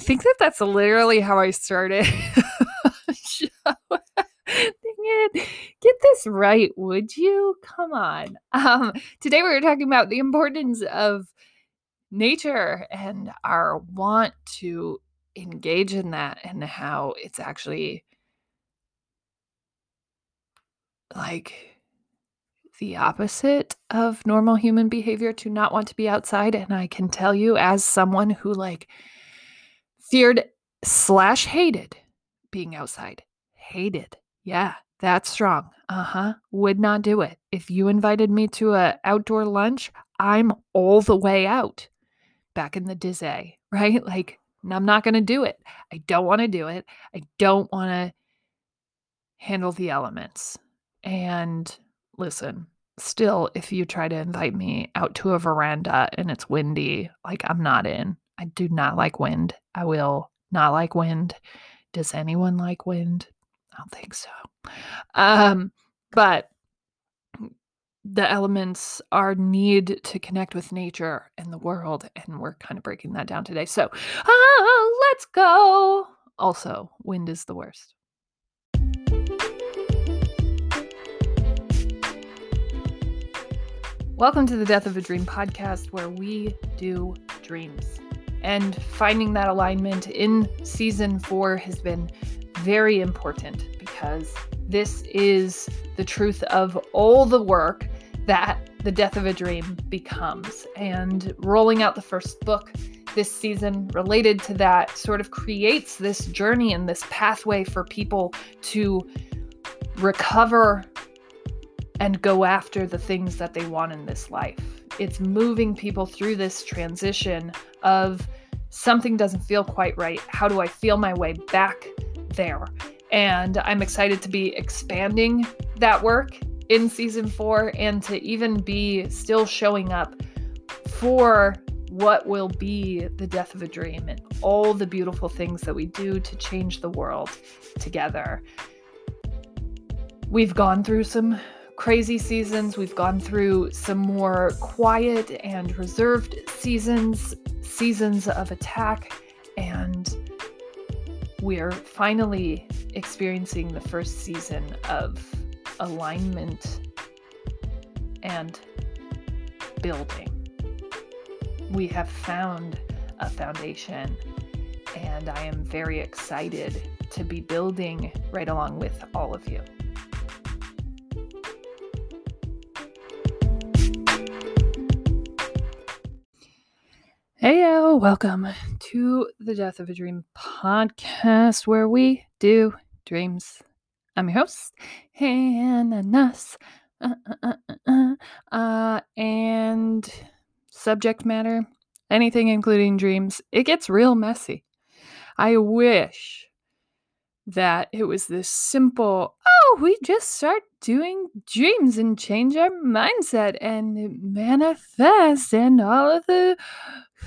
think that that's literally how I started. Dang it. Get this right, would you? Come on. Um, today we were talking about the importance of nature and our want to engage in that and how it's actually like the opposite of normal human behavior to not want to be outside. And I can tell you, as someone who like feared slash hated being outside, hated. Yeah, that's strong. Uh huh. Would not do it. If you invited me to a outdoor lunch, I'm all the way out. Back in the dizzy, right? Like, I'm not going to do it. I don't want to do it. I don't want to handle the elements. And listen, still, if you try to invite me out to a veranda and it's windy, like I'm not in. I do not like wind. I will not like wind. Does anyone like wind? I don't think so. Um, but the elements are need to connect with nature and the world, and we're kind of breaking that down today. So, uh, let's go. Also, wind is the worst. Welcome to the Death of a Dream podcast, where we do dreams. And finding that alignment in season four has been very important because this is the truth of all the work that the death of a dream becomes. And rolling out the first book this season related to that sort of creates this journey and this pathway for people to recover and go after the things that they want in this life. It's moving people through this transition of something doesn't feel quite right. How do I feel my way back there? And I'm excited to be expanding that work in season four and to even be still showing up for what will be the death of a dream and all the beautiful things that we do to change the world together. We've gone through some crazy seasons. We've gone through some more quiet and reserved seasons, seasons of attack, and we're finally experiencing the first season of alignment and building. We have found a foundation, and I am very excited to be building right along with all of you. Heyo, welcome to the Death of a Dream podcast where we do dreams. I'm your host, Hannah Nuss. Uh, uh, uh, uh, and subject matter, anything including dreams, it gets real messy. I wish that it was this simple, oh, we just start doing dreams and change our mindset and manifest and all of the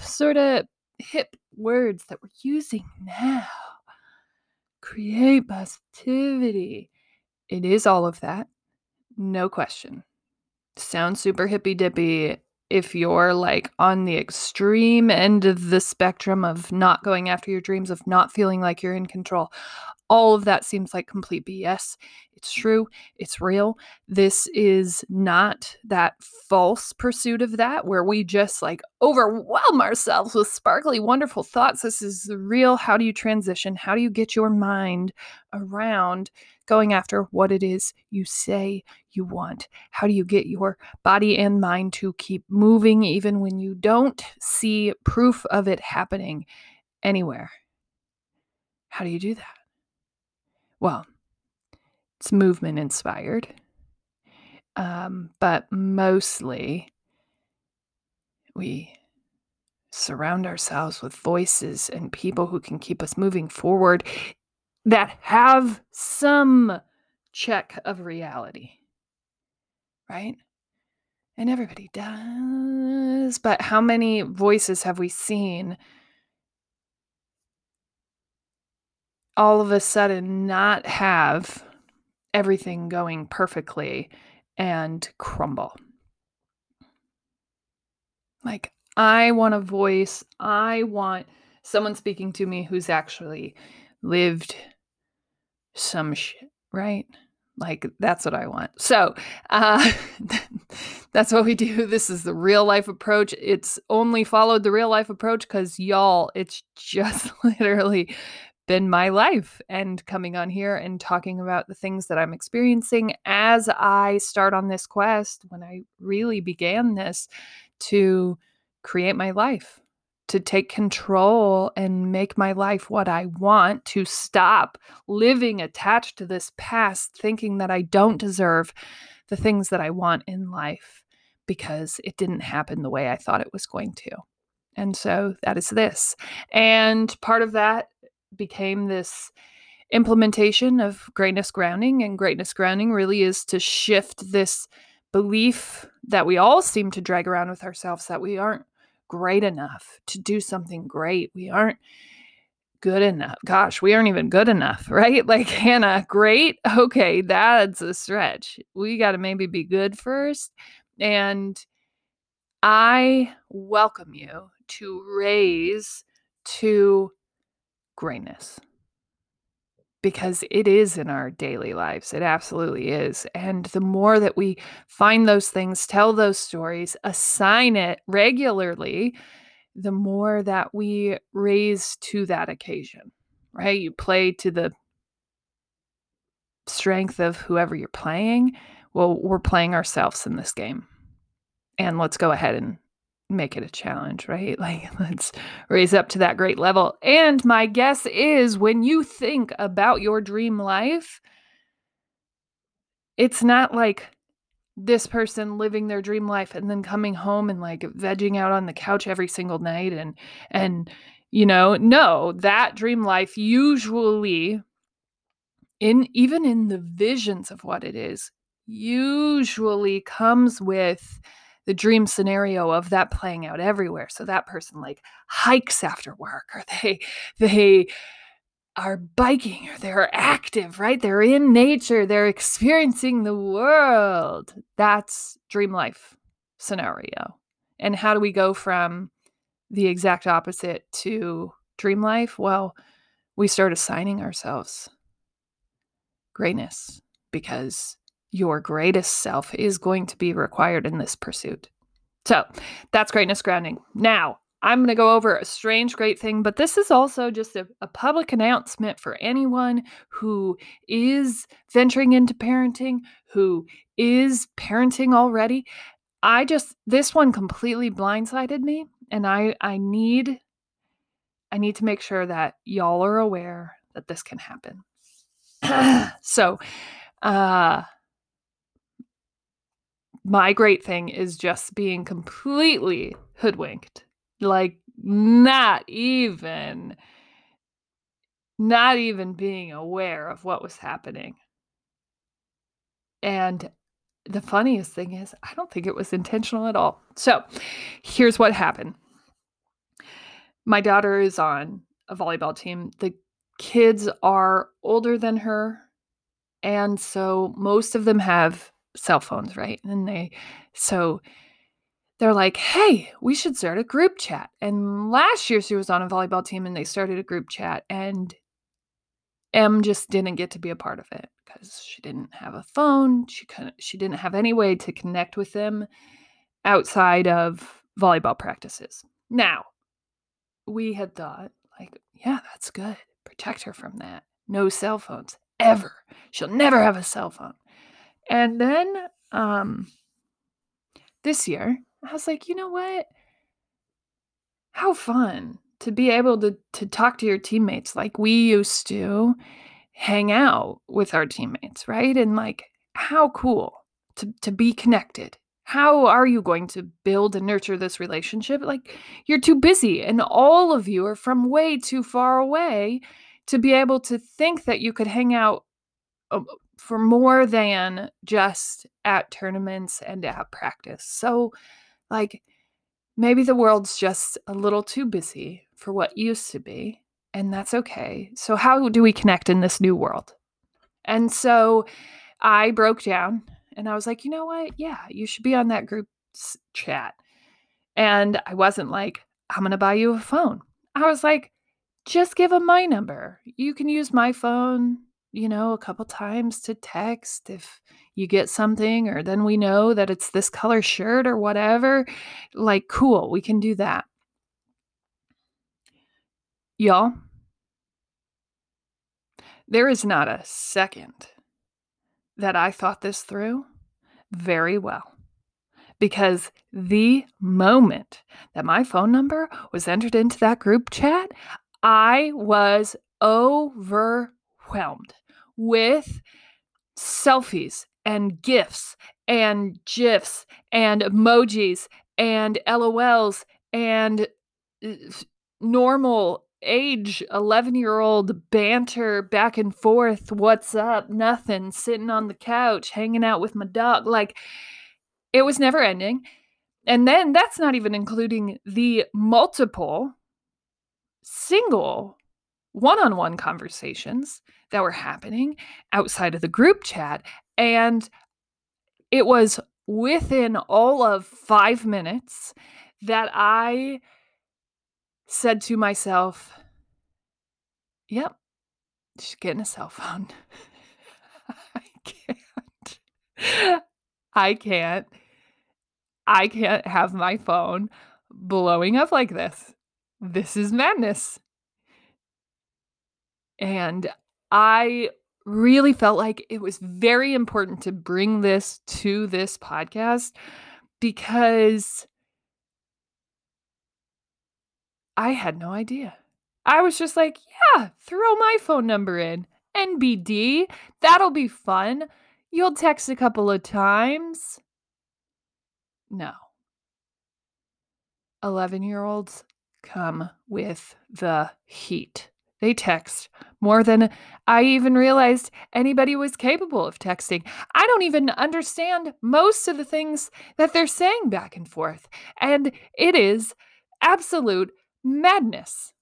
sort of hip words that we're using now. Create positivity. It is all of that. No question. Sounds super hippy dippy if you're like on the extreme end of the spectrum of not going after your dreams, of not feeling like you're in control. All of that seems like complete BS. It's mm. true, it's real. This is not that false pursuit of that where we just like overwhelm ourselves with sparkly, wonderful thoughts. This is the real. How do you transition? How do you get your mind around going after what it is you say you want? How do you get your body and mind to keep moving even when you don't see proof of it happening anywhere? How do you do that? Well, it's movement inspired, um, but mostly we surround ourselves with voices and people who can keep us moving forward that have some check of reality, right? And everybody does. But how many voices have we seen all of a sudden not have everything going perfectly and crumble. Like, I want a voice, I want someone speaking to me who's actually lived some shit, right? Like that's what I want. So, uh, that's what we do. This is the real life approach. It's only followed the real life approach because y'all, it's just literally been my life and coming on here and talking about the things that I'm experiencing as I start on this quest when I really began this to create my life, to take control and make my life what I want, to stop living attached to this past, thinking that I don't deserve the things that I want in life because it didn't happen the way I thought it was going to. And so that is this. And part of that became this implementation of greatness grounding. And greatness grounding really is to shift this belief that we all seem to drag around with ourselves that we aren't great enough to do something great. We aren't good enough. Gosh, we aren't even good enough, right? Like, Hannah, great. Okay, that's a stretch. We got to maybe be good first. And I welcome you to raise to greatness because it is in our daily lives. It absolutely is. And the more that we find those things, tell those stories, assign it regularly, the more that we raise to that occasion, right? You play to the strength of whoever you're playing. Well, we're playing ourselves in this game. And let's go ahead and make it a challenge, right? Like, let's raise up to that great level. And my guess is when you think about your dream life, it's not like this person living their dream life and then coming home and like vegging out on the couch every single night and and you know no that dream life usually in even in the visions of what it is usually comes with the dream scenario of that playing out everywhere. So that person like hikes after work or they they are biking or they're active, right? They're in nature, they're experiencing the world. That's dream life scenario. And how do we go from the exact opposite to dream life? Well, we start assigning ourselves greatness because your greatest self is going to be required in this pursuit. So that's greatness grounding. Now, I'm going to go over a strange, great thing, but this is also just a, a, public announcement for anyone who is venturing into parenting, who is parenting already. I just, this one completely blindsided me, and I, I need, I need to make sure that y'all are aware that this can happen. so, uh, my great thing is just being completely hoodwinked. Like not even not even being aware of what was happening. And the funniest thing is, I don't think it was intentional at all. So, here's what happened. My daughter is on a volleyball team. The kids are older than her. And so most of them have cell phones, right? And they, so they're like, hey, we should start a group chat. And last year she was on a volleyball team and they started a group chat. And M just didn't get to be a part of it because she didn't have a phone. She couldn't, she didn't have any way to connect with them outside of volleyball practices. Now, we had thought, like, yeah, that's good. Protect her from that. No cell phones ever. She'll never have a cell phone. And then um this year, I was like, you know what? How fun to be able to to talk to your teammates like we used to hang out with our teammates, right? And like how cool to to be connected. How are you going to build and nurture this relationship? Like you're too busy and all of you are from way too far away to be able to think that you could hang out um, for more than just at tournaments and at practice. So, like, maybe the world's just a little too busy for what used to be, and that's okay. So, how do we connect in this new world? And so I broke down and I was like, you know what? Yeah, you should be on that group chat. And I wasn't like, I'm going to buy you a phone. I was like, just give them my number. You can use my phone, you know, a couple times to text if you get something, or then we know that it's this color shirt or whatever. Like, cool, we can do that. Y'all, there is not a second that I thought this through very well. Because the moment that my phone number was entered into that group chat, I was overwhelmed with selfies and GIFs and GIFs and emojis and LOLs and uh, normal age 11 year old banter back and forth what's up? Nothing. Sitting on the couch hanging out with my dog like it was never ending. And then that's not even including the multiple single one-on-one conversations that were happening outside of the group chat and it was within all of 5 minutes that I said to myself, Yep, she's getting a cell phone. I can't. I can't. I can't have my phone blowing up like this. This is madness. And I really felt like it was very important to bring this to this podcast because I had no idea. I was just like, yeah, throw my phone number in. NBD, that'll be fun. You'll text a couple of times. No. 11 year olds come with the heat. They text more than I even realized anybody was capable of texting. I don't even understand most of the things that they're saying back and forth. And it is absolute madness.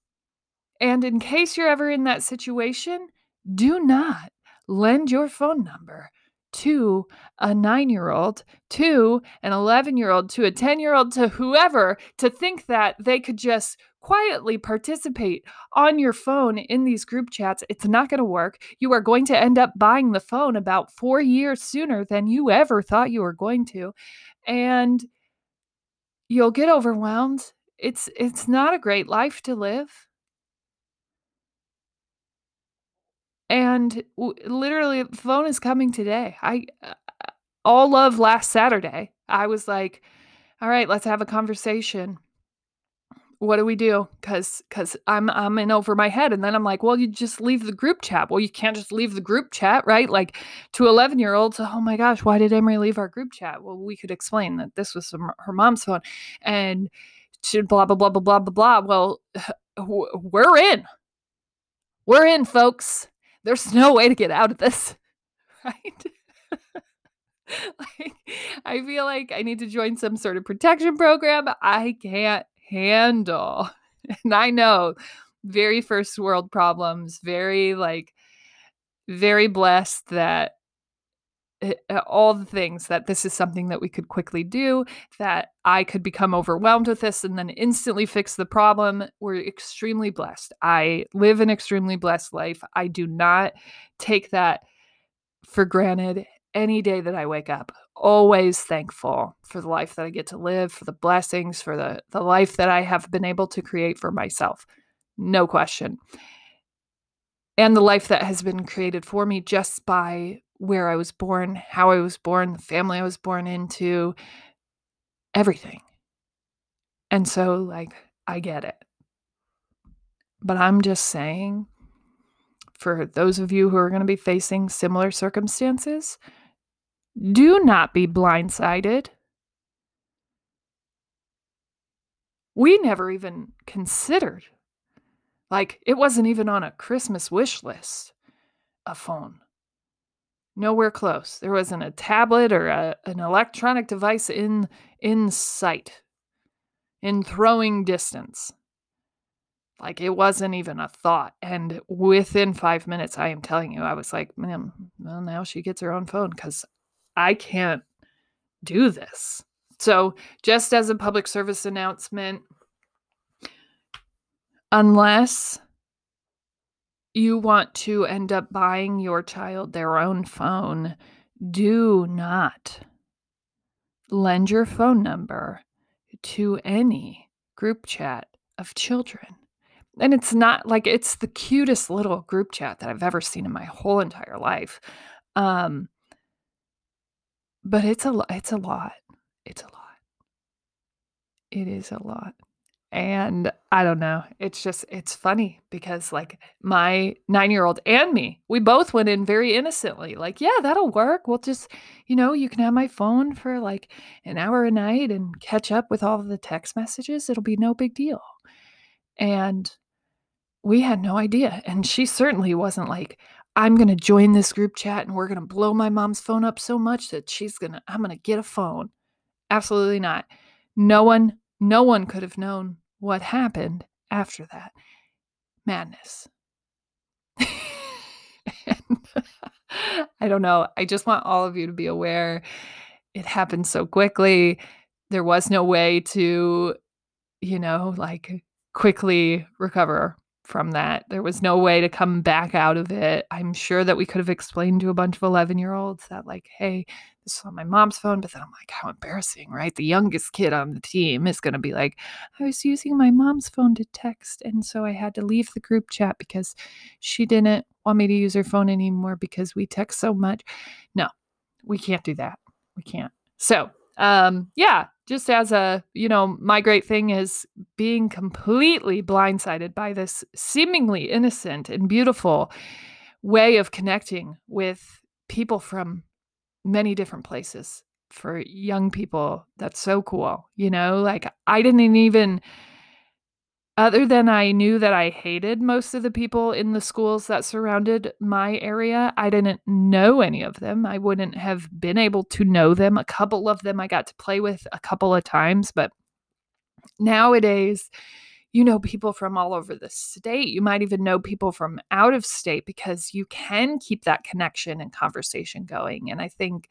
And in case you're ever in that situation, do not lend your phone number to a nine year old, to an 11 year old, to a 10 year old, to whoever to think that they could just quietly participate on your phone in these group chats. It's not going to work. You are going to end up buying the phone about four years sooner than you ever thought you were going to. And you'll get overwhelmed it's it's not a great life to live. And w- literally, the phone is coming today. I uh, all of last Saturday, I was like, "All right, let's have a conversation." what do we do because because i'm i'm in over my head and then i'm like well you just leave the group chat well you can't just leave the group chat right like to 11 year olds oh my gosh why did emery leave our group chat well we could explain that this was her mom's phone and to blah blah blah blah blah blah blah. Well, we're in. We're in, folks. There's no way to get out of this, right? like, I feel like I need to join some sort of protection program. I can't handle. And I know very first world problems, very like very blessed that Uh, uh, all the things that this is something that we could quickly do, that I could become overwhelmed with this and then instantly fix the problem. We're extremely blessed. I live an extremely blessed life. I do not take that for granted any day that I wake up. Always thankful for the life that I get to live, for the blessings, for the, the life that I have been able to create for myself. No question. And the life that has been created for me just by where I was born, how I was born, the family I was born into, everything. And so, like, I get it. But I'm just saying, for those of you who are going to be facing similar circumstances, do not be blindsided. We never even considered, like, it wasn't even on a Christmas wish list, a phone. Nowhere close. There wasn't a tablet or a, an electronic device in in sight, in throwing distance. Like it wasn't even a thought. And within five minutes, I am telling you, I was like, man, well, now she gets her own phone because I can't do this. So, just as a public service announcement, unless you want to end up buying your child their own phone, do not lend your phone number to any group chat of children. And it's not like it's the cutest little group chat that I've ever seen in my whole entire life. Um, but it's a it's a lot. It's a lot. It is a lot. And I don't know. It's just it's funny because like my 9-year-old and me, we both went in very innocently. Like, yeah, that'll work. We'll just, you know, you can have my phone for like an hour a night and catch up with all the text messages. It'll be no big deal. And we had no idea. And she certainly wasn't like, I'm going to join this group chat and we're going to blow my mom's phone up so much that she's going to, I'm going to get a phone. Absolutely not. No one, no one could have known what happened after that. Madness. I don't know. I just want all of you to be aware. It happened so quickly. There was no way to, you know, like quickly recover from that. There was no way to come back out of it. I'm sure that we could have explained to a bunch of 11 year olds that, like, hey, this is on my mom's phone. But then I'm like, how embarrassing, right? The youngest kid on the team is going to be like, I was using my mom's phone to text. And so I had to leave the group chat because she didn't want me to use her phone anymore because we text so much. No, we can't do that. We can't. So, um, yeah, just as a, you know, my great thing is being completely blindsided by this seemingly innocent and beautiful way of connecting with people from many different places for young people. That's so cool. You know, like I didn't even other than I knew that I hated most of the people in the schools that surrounded my area, I didn't know any of them. I wouldn't have been able to know them. A couple of them I got to play with a couple of times, but nowadays, you know people from all over the state. You might even know people from out of state because you can keep that connection and conversation going. And I think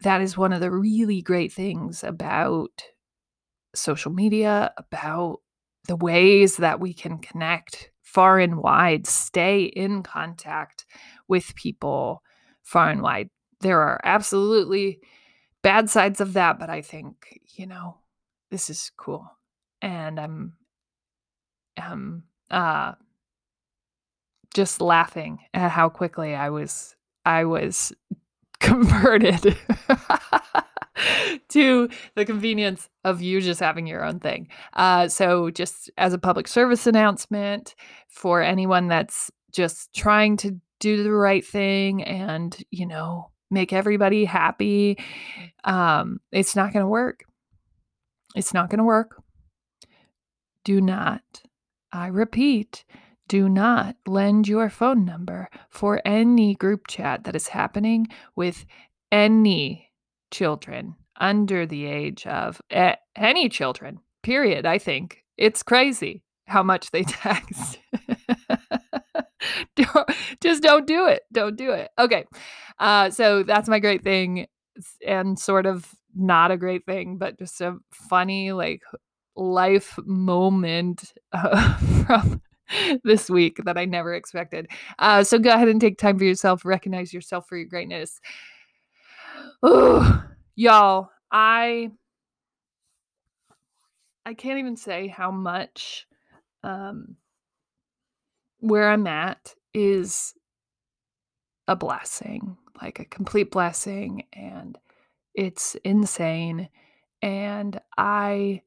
that is one of the really great things about social media, about the ways that we can connect far and wide, stay in contact with people far and wide. There are absolutely bad sides of that, but I think, you know, this is cool. And I'm um uh just laughing at how quickly I was I was converted to the convenience of you just having your own thing. Uh, so, just as a public service announcement for anyone that's just trying to do the right thing and, you know, make everybody happy, um, it's not going to work. It's not going to work. Do not, I repeat, do not lend your phone number for any group chat that is happening with any children under the age of any children, period. I think it's crazy how much they text. just don't do it. Don't do it. Okay. Uh, so that's my great thing and sort of not a great thing, but just a funny, like, life moment uh, from this week that I never expected. Uh, so go ahead and take time for yourself, recognize yourself for your greatness. Oh, y'all, I I can't even say how much um where I'm at is a blessing, like a complete blessing and it's insane and I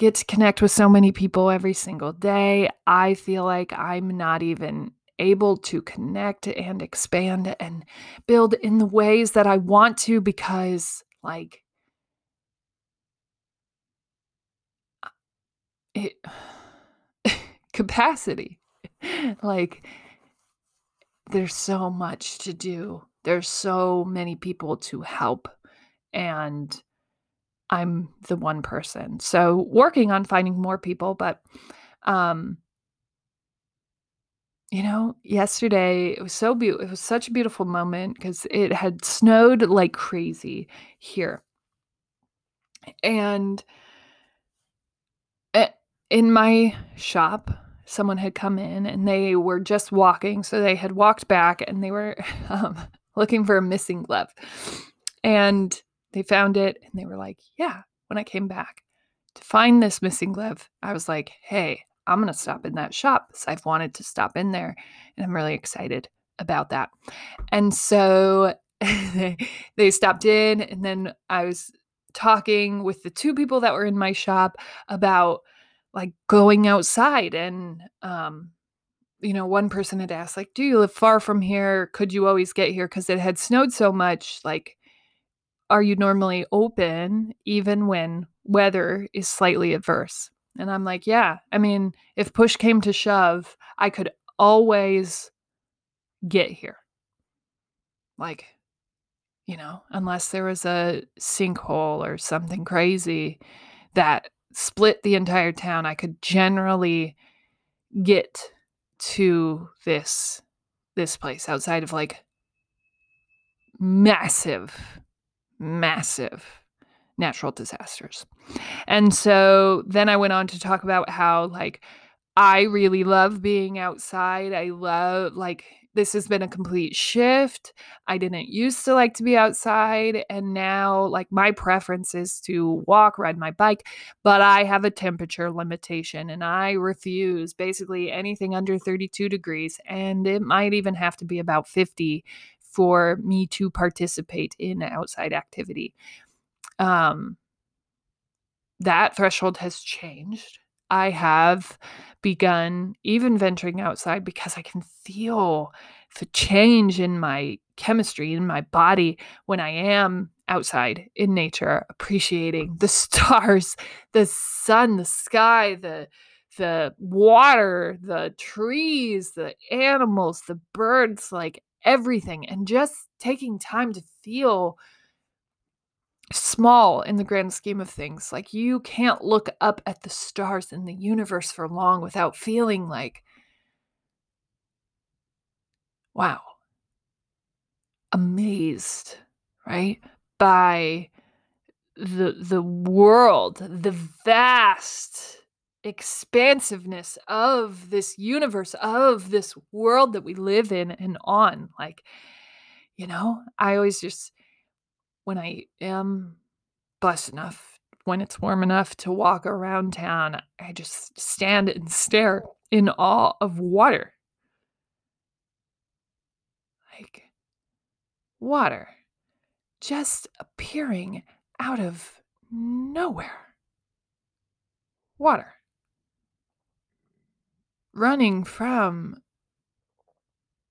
get to connect with so many people every single day. I feel like I'm not even able to connect and expand and build in the ways that I want to because, like, it capacity. like, there's so much to do, there's so many people to help. And I'm the one person. So working on finding more people, but um you know, yesterday it was so beautiful. It was such a beautiful moment because it had snowed like crazy here. And in my shop someone had come in and they were just walking. So they had walked back and they were um, looking for a missing glove. And they found it and they were like, Yeah, when I came back to find this missing glove, I was like, Hey, I'm going to stop in that shop because I've wanted to stop in there. And I'm really excited about that. And so they, stopped in and then I was talking with the two people that were in my shop about like going outside and um you know one person had asked like do you live far from here could you always get here because it had snowed so much like are you normally open even when weather is slightly adverse? And i'm like yeah. I mean if push came to shove i could always get here. Like you know unless there was a sinkhole or something crazy that split the entire town, I could generally get to this this place outside of like massive massive natural disasters. And so then I went on to talk about how like I really love being outside. I love like this has been a complete shift. I didn't used to like to be outside, and now, like, my preference is to walk, ride my bike, but I have a temperature limitation and I refuse basically anything under 32 degrees. And it might even have to be about 50 for me to participate in outside activity. Um, that threshold has changed. I have begun even venturing outside because I can feel the change in my chemistry in my body when I am outside in nature, appreciating the stars, the sun, the sky, the the water, the trees, the animals, the birds, like everything, and just taking time to feel small in the grand scheme of things. Like you can't look up at the stars in the universe for long without feeling like, wow, amazed, right? By the the world, the vast expansiveness of this universe, of this world that we live in and on. Like, you know, I always just when I am blessed enough, when it's warm enough to walk around town, I just stand and stare in awe of water. Like water just appearing out of nowhere. Water running from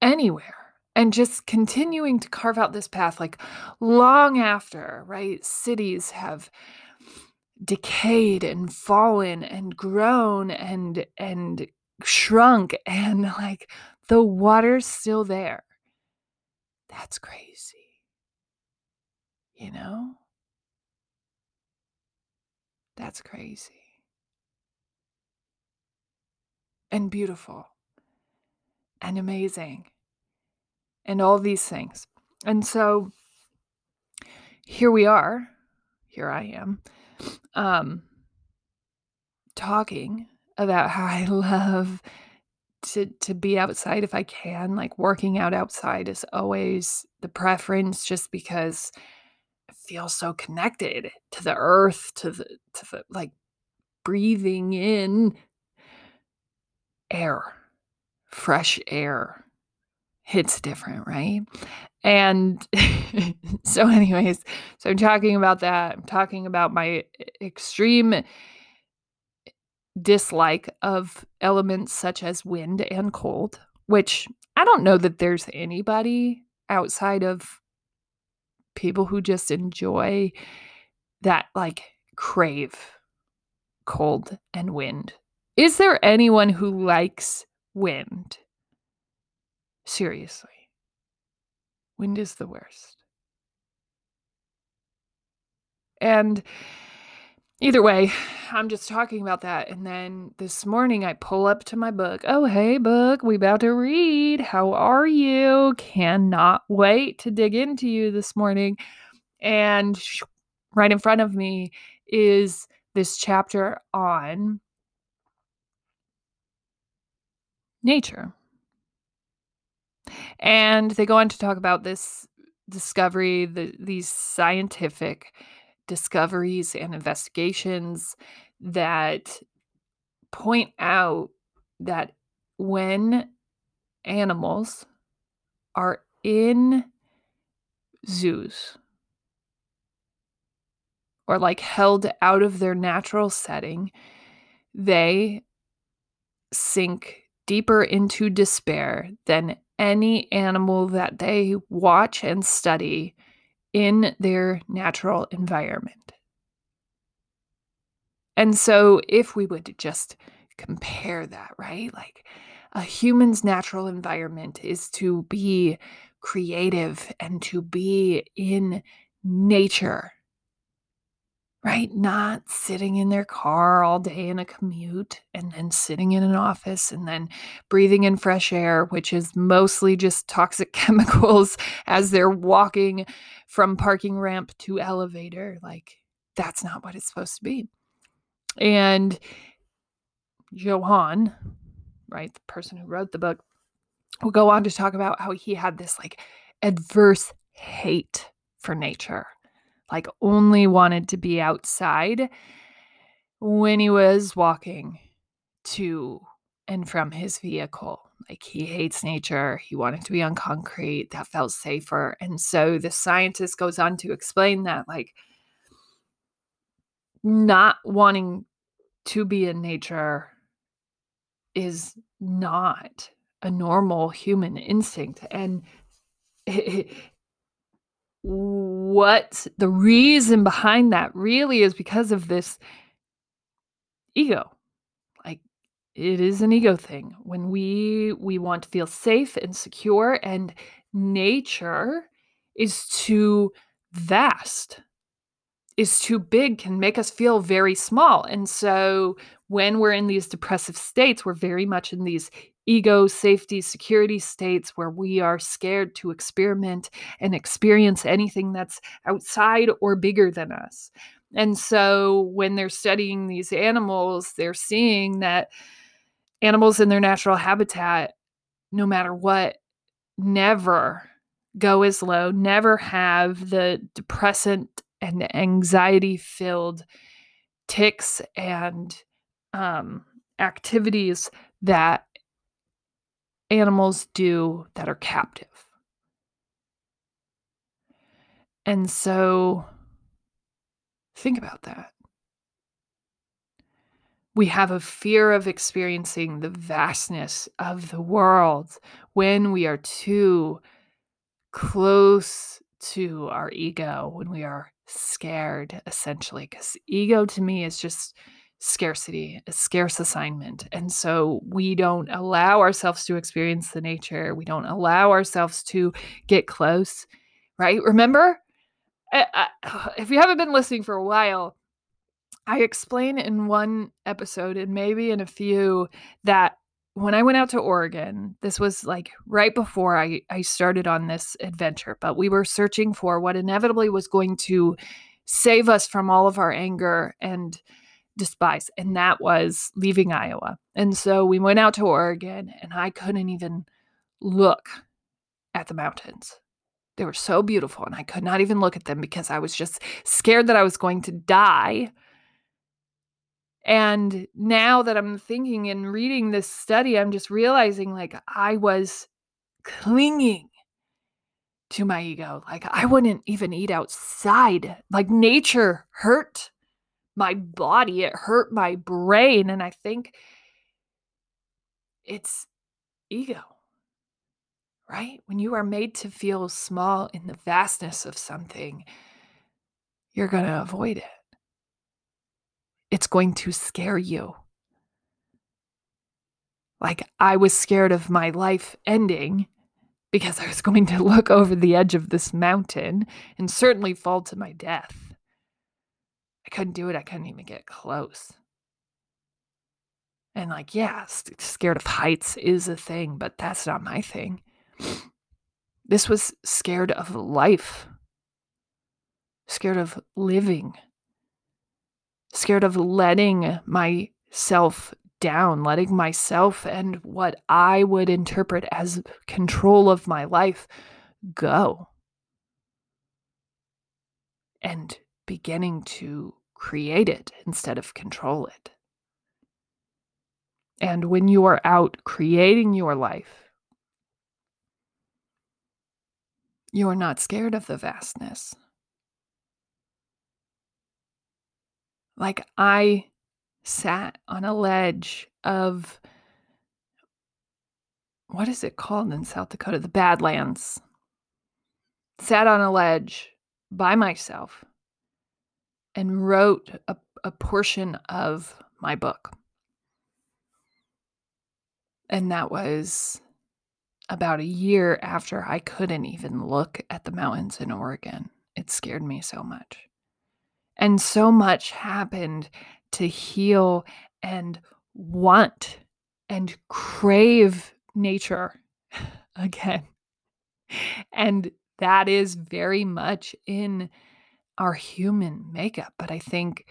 anywhere and just continuing to carve out this path like long after right cities have decayed and fallen and grown and and shrunk and like the water's still there. That's crazy. You know? That's crazy and beautiful and amazing and all these things. And so here we are, here I am, um, talking about how I love to to be outside if I can. Like working out outside is always the preference just because I feel so connected to the earth, to the to the like breathing in air, fresh air, It's different, right? And so, anyways, so I'm talking about that. I'm talking about my extreme dislike of elements such as wind and cold, which I don't know that there's anybody outside of people who just enjoy that, like, crave cold and wind. Is there anyone who likes wind? Seriously. Wind is the worst. And either way, I'm just talking about that. And then this morning I pull up to my book. Oh, hey, book, we about to read. How are you? Cannot wait to dig into you this morning. And right in front of me is this chapter on nature. And they go on to talk about this discovery, the, these scientific discoveries and investigations that point out that when animals are in zoos or like held out of their natural setting, they sink deeper into despair than any animal that they watch and study in their natural environment. And so, if we would just compare that, right? Like a human's natural environment is to be creative and to be in nature right? Not sitting in their car all day in a commute and then sitting in an office and then breathing in fresh air, which is mostly just toxic chemicals as they're walking from parking ramp to elevator. Like, that's not what it's supposed to be. And Johann, right, the person who wrote the book, will go on to talk about how he had this like adverse hate for nature like only wanted to be outside when he was walking to and from his vehicle. Like he hates nature. He wanted to be on concrete. That felt safer. And so the scientist goes on to explain that, like, not wanting to be in nature is not a normal human instinct. And what the reason behind that really is because of this ego. Like it is an ego thing. When we we want to feel safe and secure and nature is too vast is too big can make us feel very small. And so when we're in these depressive states we're very much in these ego, safety, security states where we are scared to experiment and experience anything that's outside or bigger than us. And so when they're studying these animals, they're seeing that animals in their natural habitat, no matter what, never go as low, never have the depressant and anxiety filled ticks and um, activities that animals do that are captive. And so think about that. We have a fear of experiencing the vastness of the world when we are too close to our ego, when we are scared, essentially. Because ego to me is just scarcity, a scarce assignment. And so we don't allow ourselves to experience the nature. We don't allow ourselves to get close, right? Remember, if you haven't been listening for a while, I explain in one episode and maybe in a few that when I went out to Oregon, this was like right before I, I started on this adventure, but we were searching for what inevitably was going to save us from all of our anger and despise, and that was leaving Iowa. And so we went out to Oregon, and I couldn't even look at the mountains. They were so beautiful, and I could not even look at them because I was just scared that I was going to die. And now that I'm thinking and reading this study, I'm just realizing like I was clinging to my ego. Like I wouldn't even eat outside. Like nature hurt my body, it hurt my brain. And I think it's ego, right? When you are made to feel small in the vastness of something, you're going to avoid it. It's going to scare you. Like I was scared of my life ending because I was going to look over the edge of this mountain and certainly fall to my death. I couldn't do it. I couldn't even get close. And like, yeah, scared of heights is a thing, but that's not my thing. This was scared of life, scared of living, scared of letting myself down, letting myself and what I would interpret as control of my life go. And beginning to create it instead of control it. And when you are out creating your life, you are not scared of the vastness. Like I sat on a ledge of what is it called in South Dakota? The Badlands. Sat on a ledge by myself and wrote a, a portion of my book. And that was about a year after I couldn't even look at the mountains in Oregon. It scared me so much. And so much happened to heal and want and crave nature again. And that is very much in our human makeup. But I think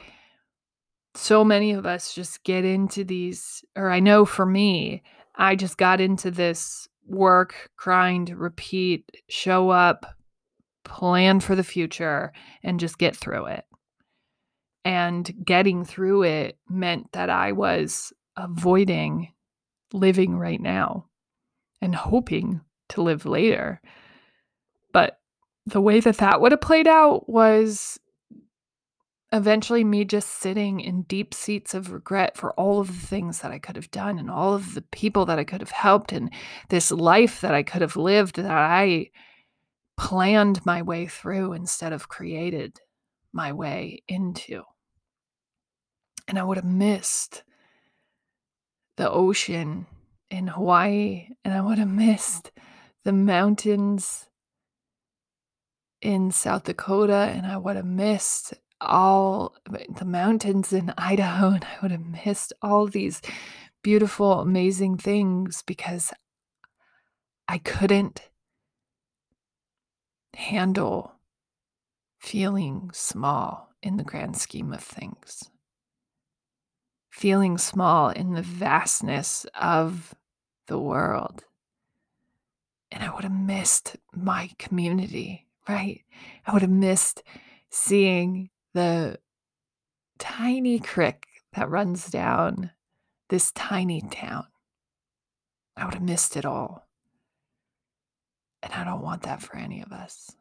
so many of us just get into these, or I know for me, I just got into this work, grind, repeat, show up, plan for the future, and just get through it. And getting through it meant that I was avoiding living right now and hoping to live later. But the way that that would have played out was eventually me just sitting in deep seats of regret for all of the things that I could have done and all of the people that I could have helped and this life that I could have lived that I planned my way through instead of created my way into. And I would have missed the ocean in Hawaii and I would have missed the mountains in South Dakota and I would have missed all the mountains in Idaho and I would have missed all these beautiful, amazing things because I couldn't handle feeling small in the grand scheme of things. Feeling small in the vastness of the world. And I would have missed my community, right? I would have missed seeing the tiny creek that runs down this tiny town. I would have missed it all. And I don't want that for any of us.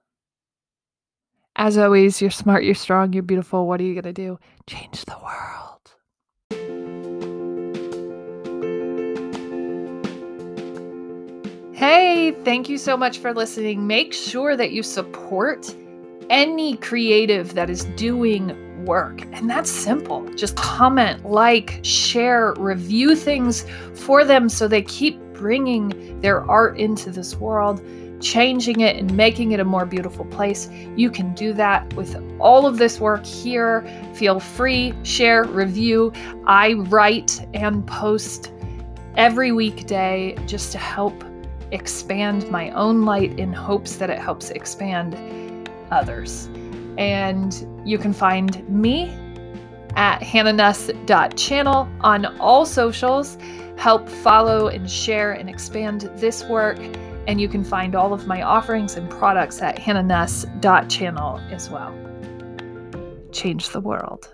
As always, you're smart, you're strong, you're beautiful. What are you going to do? Change the world. Hey, thank you so much for listening. Make sure that you support any creative that is doing work. And that's simple. Just comment, like, share, review things for them so they keep bringing their art into this world, changing it and making it a more beautiful place. You can do that with all of this work here. Feel free, share, review. I write and post every weekday just to help expand my own light in hopes that it helps expand others. And you can find me at hannahnuss.channel on all socials. Help follow and share and expand this work. And you can find all of my offerings and products at hannahnuss.channel as well. Change the world.